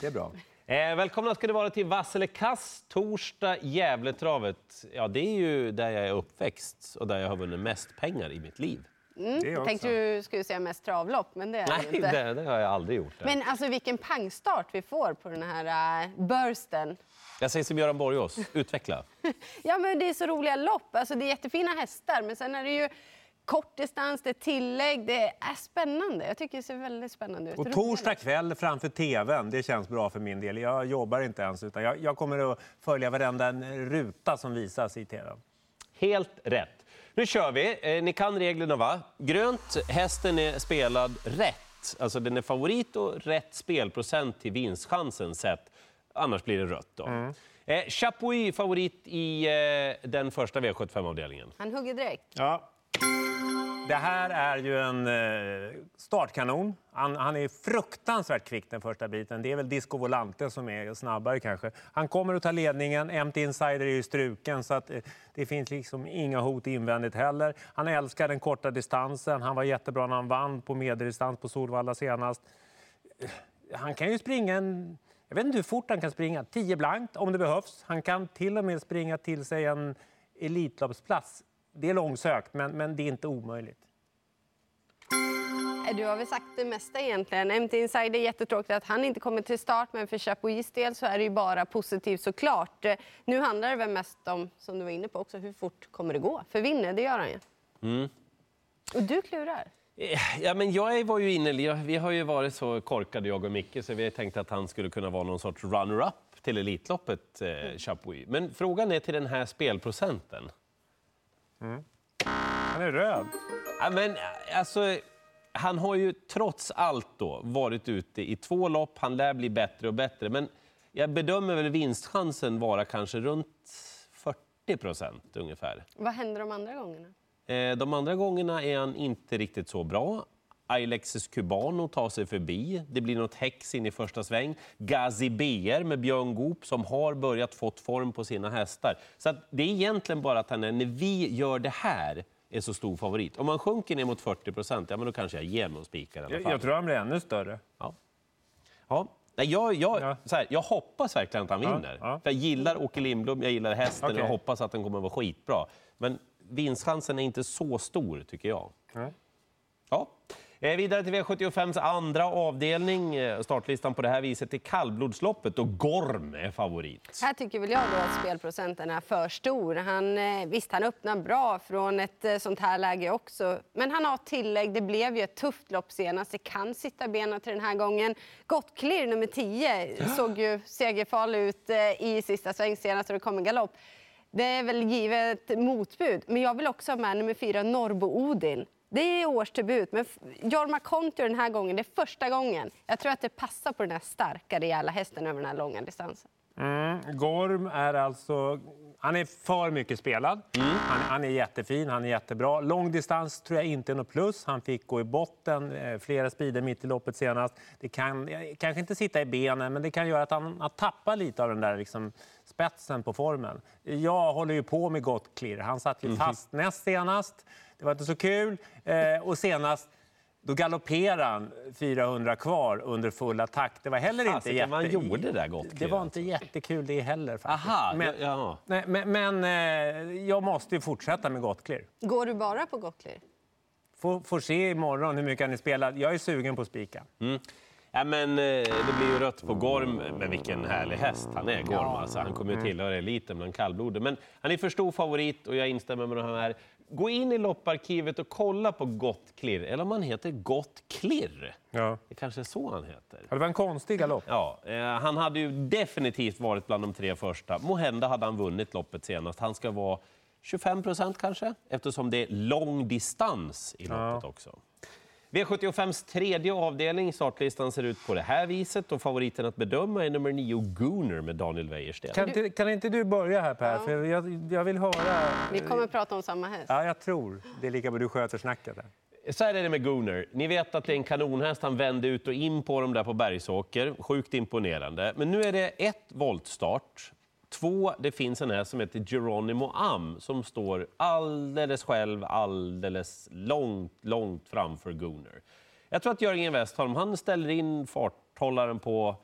Det är bra. Eh, välkomna ska ni vara till Vasselekass, torsdag, Gävletravet. Ja, det är ju där jag är uppväxt och där jag har vunnit mest pengar i mitt liv. Mm. Det Jag tänkte du skulle säga mest travlopp, men det är det Nej, inte. det, det har jag aldrig gjort. Det. Men alltså vilken pangstart vi får på den här uh, bursten. Jag säger som Göran Borgås, utveckla. Ja, men det är så roliga lopp. Alltså, det är jättefina hästar, men sen är det ju kort distans, det är tillägg. Det är spännande. Jag tycker det ser väldigt spännande ut. Och torsdag kväll framför tvn, det känns bra för min del. Jag jobbar inte ens, utan jag, jag kommer att följa varenda ruta som visas i tvn. Helt rätt. Nu kör vi. Eh, ni kan reglerna, va? Grönt, hästen är spelad rätt. Alltså den är favorit och rätt spelprocent till vinstchansen sett. Annars blir det rött. Då. Eh, Chapuis favorit i eh, den första V75-avdelningen. Han hugger direkt. Ja. Det här är ju en eh, startkanon. Han, han är fruktansvärt kvick den första biten. Det är väl Disco Volante som är snabbare kanske. Han kommer att ta ledningen. Empty Insider är ju struken så att eh, det finns liksom inga hot invändigt heller. Han älskar den korta distansen. Han var jättebra när han vann på medeldistans på Solvalla senast. Eh, han kan ju springa en... Jag vet inte hur fort han kan springa. 10 blankt om det behövs. Han kan till och med springa till sig en Elitloppsplats. Det är långsökt, men, men det är inte omöjligt. Du har väl sagt det mesta egentligen. MT Inside är jättetråkigt att han inte kommer till start, men för Chapuis del så är det ju bara positivt såklart. Nu handlar det väl mest om, som du var inne på också, hur fort kommer det gå? För vinner, det gör han ju. Mm. Och du klurar. Eh, Ja, men jag var ju inne, vi har ju varit så korkade jag och Micke så vi tänkte att han skulle kunna vara någon sorts runner-up till Elitloppet, eh, Chapuis. Men frågan är till den här spelprocenten. Han är röd. Ja, men, alltså, han har ju trots allt då varit ute i två lopp. Han lär bli bättre och bättre. Men jag bedömer väl vinstchansen vara kanske runt 40 procent ungefär. Vad händer de andra gångerna? Eh, De andra gångerna är han inte riktigt så bra. Alexis Cubano tar sig förbi. Det blir något häx in i första sväng. Gazi BR med Björn Goop som har börjat fått form på sina hästar. Så det är egentligen bara att han är, när vi gör det här, är så stor favorit. Om man sjunker ner mot 40 procent, ja men då kanske jag ger mig och spikar i alla Jag, fall. jag tror han blir ännu större. Ja. Ja. Nej, jag, jag, Ja. så här, jag hoppas verkligen att han Ja, vinner. ja. För jag gillar Åke Lindblom, jag gillar hästen och Okej. jag hoppas att den kommer att vara skitbra. Men vinstchansen är inte så stor, tycker jag. Ja. Eh, vidare till V75s andra avdelning. Eh, startlistan på det här viset är kallblodsloppet och Gorm är favorit. Här tycker väl jag då att spelprocenten är för stor. Han, eh, visst, han öppnar bra från ett sånt här läge också. Men han har tillägg. Det blev ju ett tufft lopp senast. Det kan sitta i benen till den här gången. Gott nummer 10 såg ju segerfarlig ut i sista sväng senast och det kom en galopp. Det är väl givet motbud. Men jag vill också ha med nummer 4, Norrbo Odin. Det är årsdebut, men Jorma Kontio den här gången, det är första gången. Jag tror att det passar på den här starka, rejäla hästen över den här långa distansen. Mm. Gorm är alltså... Han är för mycket spelad. Han, han är jättefin, han är jättebra. Lång distans tror jag inte är något plus. Han fick gå i botten eh, flera speeder mitt i loppet senast. Det kan eh, kanske inte sitta i benen, men det kan göra att han, han tappar lite av den där liksom, spetsen på formen. Jag håller ju på med gott klirr. Han satt ju fast näst senast. Det var inte så kul. Eh, och senast då galopperade han 400 kvar under full attack. Det var heller inte Fasiken, jätte... han gjorde det där gott Det var inte jättekul det heller. Faktiskt. Aha, men, ja, ja. Nej, men, men eh, jag måste ju fortsätta med gott klirr. Går du bara på Gott Clear? Får, får se imorgon hur mycket han är spelad. Jag är sugen på spika. Ja, men, eh, det blir ju rött på Gorm, men vilken härlig häst han är, Gorm. Alltså, han kommer ju tillhöra eliten bland kallblodet. Men han är för stor favorit och jag instämmer med de här. Gå in i lopparkivet och kolla på Gott Klirr, eller om han heter Gott Klirr. Ja. Det kanske är så han heter. Det var en konstig galopp. Ja, eh, han hade ju definitivt varit bland de tre första. Måhända hade han vunnit loppet senast. Han ska vara 25 procent kanske, eftersom det är lång distans i loppet också. V75s tredje avdelning, startlistan ser ut på det här viset och favoriten att bedöma är nummer 9 Gooner med Daniel Wäjersten. Kan, inte, kan inte du börja här Per? För jag, jag vill höra. Vi kommer att prata om samma häst. Ja, jag tror. Det är lika bra du sköter snacket. Så här är det med Gooner. Ni vet att det är en kanonhäst. Han vände ut och in på dem där på Bergsåker. Sjukt imponerande. Men nu är det ett voltstart. Två, det finns en häst som heter Geronimo Am som står alldeles själv, alldeles långt, långt framför Gooner. Jag tror att Jörgen Westholm, han ställer in farthållaren på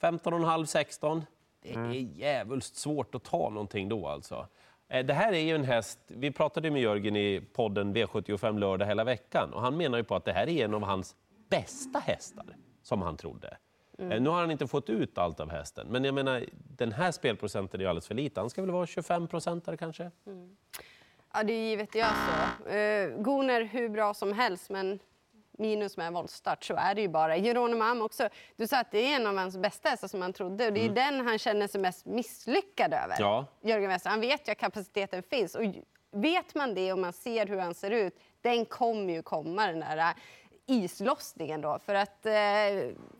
15,5, 16. Det är jävligt svårt att ta någonting då alltså. Eh, Det här är ju en häst, vi pratade med Jörgen i podden V75 lördag hela veckan och han menar ju på att det här är en av hans bästa hästar, som han trodde. Eh, Nu har han inte fått ut allt av hästen, men jag menar den här spelprocenten är alldeles för lite. Han ska väl vara 25 procentare kanske? Ja, det är givet jag så. Uh, Goner hur bra som helst, men minus med voltstart så är det ju bara. Geronimo Am också. Du sa att det är en av hans bästa hästar som han trodde och det är den han känner sig mest misslyckad över. Ja. Jörgen Wester, han vet ju att kapaciteten finns och vet man det och man ser hur han ser ut, den kommer ju komma den där islossningen då. För att eh,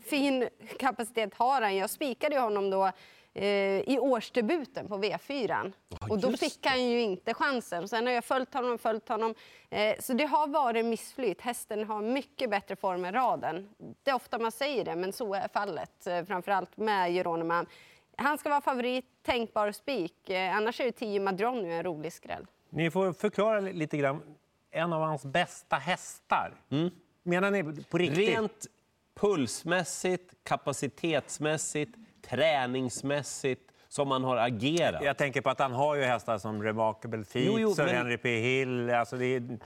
fin kapacitet har han. Jag spikade ju honom då eh, i årsdebuten på V4. och då fick han ju inte chansen. Sen har jag följt honom och följt honom. Eh, så det har varit missflyt. Hästen har mycket bättre form än raden. Det är ofta man säger det, men så är fallet. Eh, framförallt med Geronimo. Han ska vara favorit, tänkbar spik. Eh, annars är det 10 Madron nu en rolig skräll. Ni får förklara lite grann. En av hans bästa hästar. Menar ni på riktigt? Rent pulsmässigt, kapacitetsmässigt, träningsmässigt, som han har agerat. Jag tänker på att han har ju hästar som Remarkable Feet, Jo, jo, Sir men- Henry P. Hill. Alltså det är...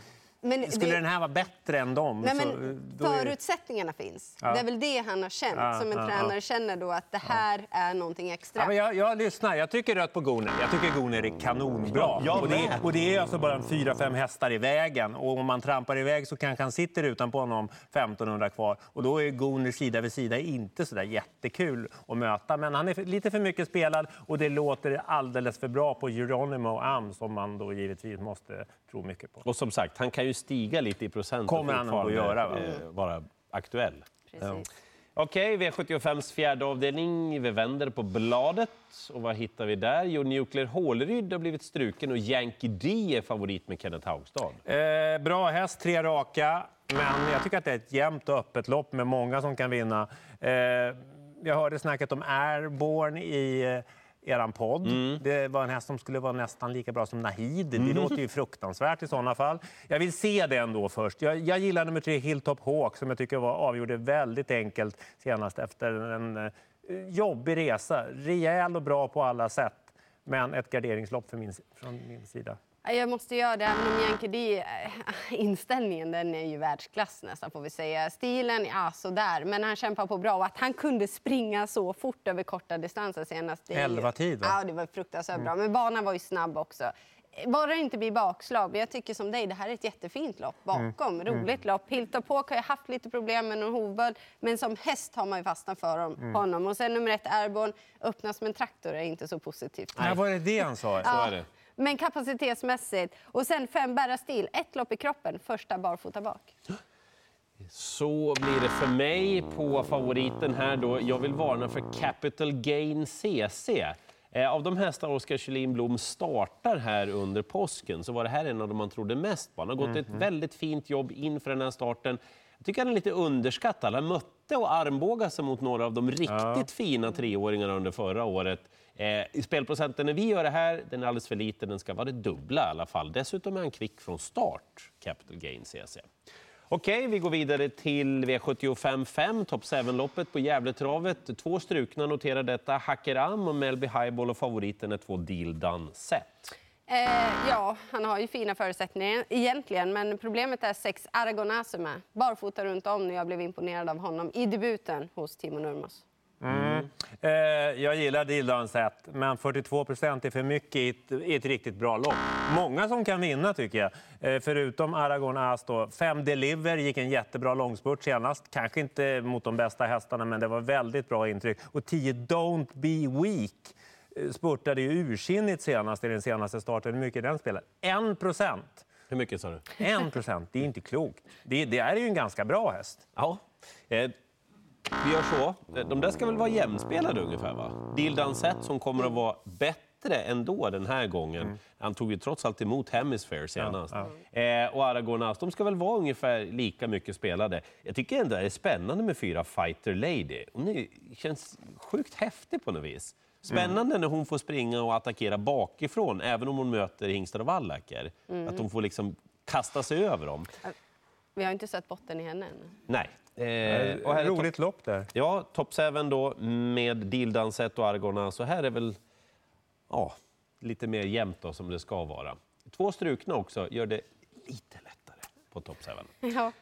Men Skulle det- den här vara bättre än dem? Nej, så, men då är- förutsättningarna finns. Ja. Det är väl det han har känt. Ja, som en ja, tränare ja. känner då att det här är någonting extra. Ja, men jag, jag lyssnar. Jag tycker rött på Goner. Jag tycker Goner är kanonbra. Jag och, det, och det är alltså bara en fyra, fem hästar i vägen. Och om man trampar iväg så kanske han sitter utanpå honom 1500 kvar. Och då är Goner sida vid sida inte så där jättekul att möta. Men han är lite för mycket spelad och det låter alldeles för bra på Geronimo Am som man då givetvis måste tro mycket på. Och som sagt, han kan ju stiga lite i procent och Kommer han att göra, va? eh, vara aktuell. Precis. Okej, V75s fjärde avdelning. Vi vänder på bladet. Och vad hittar vi där? Jo, Nuclear Håleryd har blivit struken och Yankee D är favorit med Kenneth Haugstad. Eh, bra häst, tre raka. Men jag tycker att det är ett jämnt och öppet lopp med många som kan vinna. Eh, jag hörde snacket om Airborne i eran podd. Det var en häst som skulle vara nästan lika bra som Nahid. Det låter ju fruktansvärt i sådana fall. Jag vill se det ändå först. Jag, jag gillar nummer tre, Hilltop Hawk, som jag tycker var, avgjorde väldigt enkelt senast efter en eh, jobbig resa. Rejäl och bra på alla sätt. Men ett garderingslopp för min, från min sida. Ja, Jag måste göra det, även om Yankee eh, inställningen den är ju världsklass nästan får vi säga. Stilen, ja sådär, men han kämpar på bra. Och att han kunde springa så fort över korta distanser senast. det är ju- Elva tid, va? Ja, det var fruktansvärt bra. Men banan var ju snabb också. Bara det inte blir bakslag. Men jag tycker som dig, det här är ett jättefint lopp bakom. Roligt lopp. Hilltop Hawk har ju haft lite problem med någon hovböld. Men som häst har man ju fastnat för dem, honom. Och sen nummer ett, Airborne, öppnas som en traktor är inte så positivt. Nej, var det det han sa? Så är det. Men kapacitetsmässigt. Och sen fem bära stil, ett lopp i kroppen, första barfota bak. Så blir det för mig på favoriten här då. Jag vill varna för Capital Gain CC. Eh, Av de hästar Oskar Kjellin Blom startar här under påsken så var det här en av de man trodde mest på. Han har gått ett väldigt fint jobb inför den här starten. Jag tycker han är lite underskattad. Han mötte och armbågade sig mot några av de riktigt fina treåringarna under förra året. Eh, spelprocenten när vi gör det här, den är alldeles för liten. Den ska vara det dubbla i alla fall. Dessutom är han kvick från start, Capital Gain CC. Okej, vi går vidare till V75 5, Top 7-loppet på Gävletravet. Två strukna noterar detta, Hackeram och Melby Highball och favoriten är två Deal Done Set. Eh, ja, han har ju fina förutsättningar egentligen, men problemet är sex Aragona som är Barfota runt om när jag blev imponerad av honom i debuten hos Timo Nurmos. Mm. Eh, jag gillar Dildans sätt, men 42 procent är för mycket i ett, i ett riktigt bra lopp. Många som kan vinna tycker jag. Eh, förutom Aragon As då. Fem Deliver gick en jättebra långspurt senast. Kanske inte mot de bästa hästarna, men det var väldigt bra intryck. Och 10 Don't Be Weak eh, spurtade ju ursinnigt senast i den senaste starten. Hur mycket den spelar? En procent. Hur mycket sa du? En procent, det är inte klokt. Det, det är ju en ganska bra häst. Ja. Eh, vi gör så. Eh, De där ska väl vara jämnspelade ungefär, va? Deal Done Set som kommer att vara bättre ändå den här gången. Han tog ju trots allt emot Hemisphere senast. Eh, och Aragorn de ska väl vara ungefär lika mycket spelade. Jag tycker ändå det är spännande med fyra Fighter Lady. Hon är, känns sjukt häftig på något vis. Spännande när hon får springa och attackera bakifrån, även om hon möter hingstar och vallacker. Att hon får liksom kasta sig över dem. Vi har inte sett botten i henne än. Nej, Eh, och här är Roligt lopp där. Ja, Top 7 då med Dildanset och Argona. Så här är väl ja, lite mer jämnt då, som det ska vara. Två strukna också gör det lite på Top 7. Ja.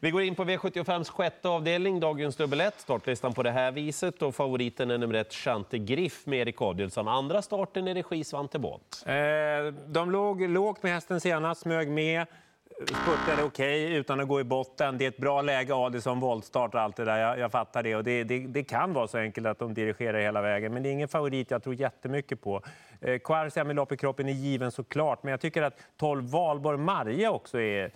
Vi går in på V75s sjätte avdelning, dagens dubbel ett. Startlistan på det här viset och favoriten är nummer ett Chante Griff med Erik Adielsson. Andra starten i regi Svante Båth. Eh, de låg lågt med hästen senast, smög med, spurtade okej utan att gå i botten. Det är ett bra läge, Adelsson, voltstart och allt det där. Jag, jag fattar det. Och det, det. Det kan vara så enkelt att de dirigerar hela vägen, men det är ingen favorit jag tror jättemycket på. Eh, Kvarsia med lopp i kroppen är given såklart, men jag tycker att 12 Valborg Marje också är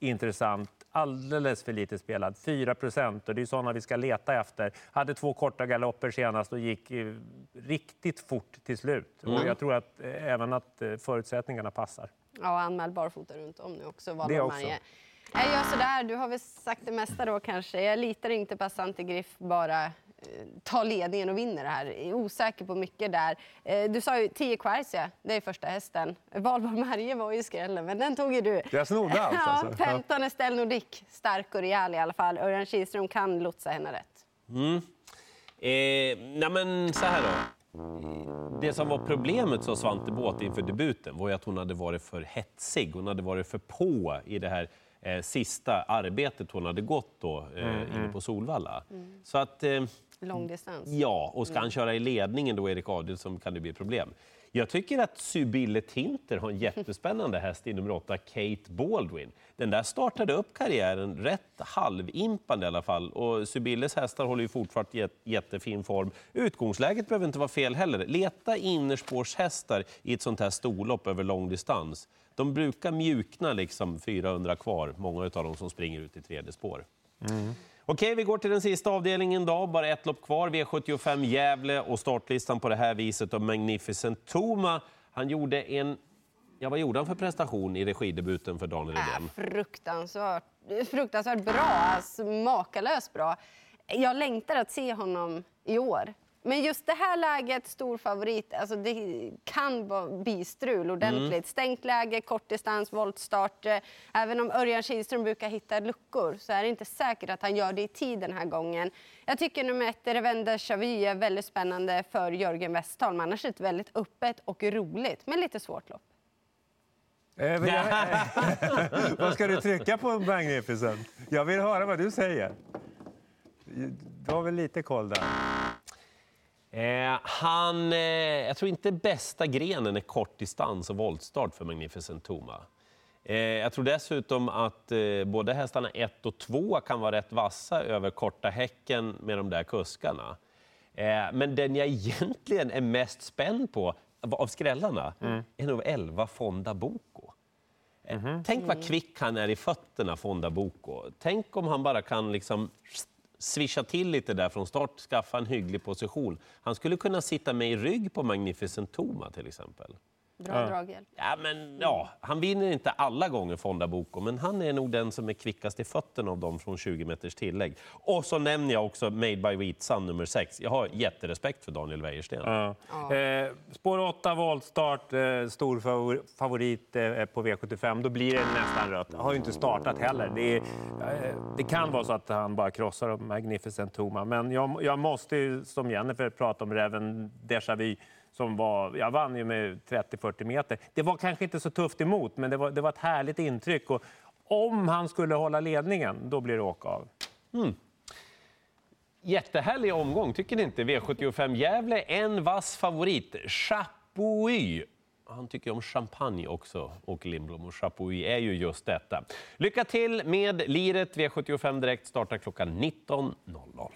intressant. Alldeles för lite spelad, 4 procent. Och det är sådana vi ska leta efter. Hade två korta galopper senast och gick eh, riktigt fort till slut. Och jag tror att, eh, även att eh, förutsättningarna passar. Ja, anmäld barfota runt om nu också. Det också. Marie. Jag gör sådär, du har väl sagt det mesta då kanske. Jag litar inte på att Santi Griff bara tar ledningen och vinner det här. Jag är osäker på mycket där. Eh, du sa ju 10 Quercia, det är första hästen. Valborg Marie var ju skrällen, men den tog ju du. Jag snodde allt Ja, alltså. 15 Estelle Nordic, stark och rejäl i alla fall. Örjan Kihlström kan lotsa henne rätt. Eh, nej men så här då. Det som var problemet, sa Svante Båth inför debuten, var ju att hon hade varit för hetsig. Hon hade varit för på i det här eh, sista arbetet hon hade gått då, eh, inne på Solvalla. Så att... Eh, Långdistans. Ja, och ska han köra i ledningen då, Erik Adielsson, kan det bli problem. Jag tycker att Sybille Tinter har en jättespännande häst i nummer 8, Kate Baldwin. Den där startade upp karriären rätt halvimpande i alla fall. Och Sybilles hästar håller ju fortfarande jättefin form. Utgångsläget behöver inte vara fel heller. Leta innerspårshästar i ett sånt här storlopp över lång distans. De brukar mjukna liksom 400 kvar, många av dem som springer ut i tredje spår. Okej, vi går till den sista avdelningen då. Bara ett lopp kvar. V75 Gävle och startlistan på det här viset av Magnificent Toma. Han gjorde en... Ja, vad gjorde han för prestation i regidebuten för Daniel Äh, Redén? fruktansvärt, fruktansvärt bra, alltså, makalöst bra. Jag längtar att se honom i år. Men just det här läget, stor favorit, alltså det kan vara bistrul ordentligt. Stängt läge, kortdistans, voltstart. Även om Örjan Kihlström brukar hitta luckor så är det inte säkert att han gör det i tid den här gången. Jag tycker nummer ett, Revende Chavy, är väldigt spännande för Jörgen Westholm. Annars är det ett väldigt öppet och roligt, men lite svårt lopp. Eh, jag, vad ska du trycka på Magnificent? Jag vill höra vad du säger. Du har väl lite koll där? Eh, han, eh, jag tror inte bästa grenen är kortdistans och voltstart för Magnificent Toma. Eh, jag tror dessutom att eh, både hästarna 1 och 2 kan vara rätt vassa över korta häcken med de där kuskarna. Eh, men den jag egentligen är mest spänd på av skrällarna är nog 11 Fonda Boko. Eh, Tänk vad kvick han är i fötterna, Fonda Boko. Tänk om han bara kan liksom swisha till lite där från start, skaffa en hygglig position. Han skulle kunna sitta med i rygg på Magnificent Toma till exempel. Bra draghjälp. Ja, men, ja, han vinner inte alla gånger Fonda Boko, men han är nog den som är kvickast i fötterna av dem från 20 meters tillägg. Och så nämner jag också Made by Wheatsun nummer 6. Jag har jätterespekt för Daniel Wäjersten. Ja. Eh, spår 8, voltstart, eh, stor favor- favorit eh, på V75. Då blir det nästan rött. Har ju inte startat heller. Det, är, eh, det kan vara så att han bara krossar Magnificent Toma. Men jag, jag måste ju, som Jennifer prata om Reven Déjà Vu som var, jag vann ju med 30-40 meter. Det var kanske inte så tufft emot, men det var, det var ett härligt intryck. Och om han skulle hålla ledningen, då blir det åka av. Mm. Jättehärlig omgång, tycker ni inte? V75 Gävle, en vass favorit. Chapuis. Han tycker om champagne också, Åke Lindblom. Och Chapuis är ju just detta. Lycka till med liret. V75 Direkt startar klockan 19.00.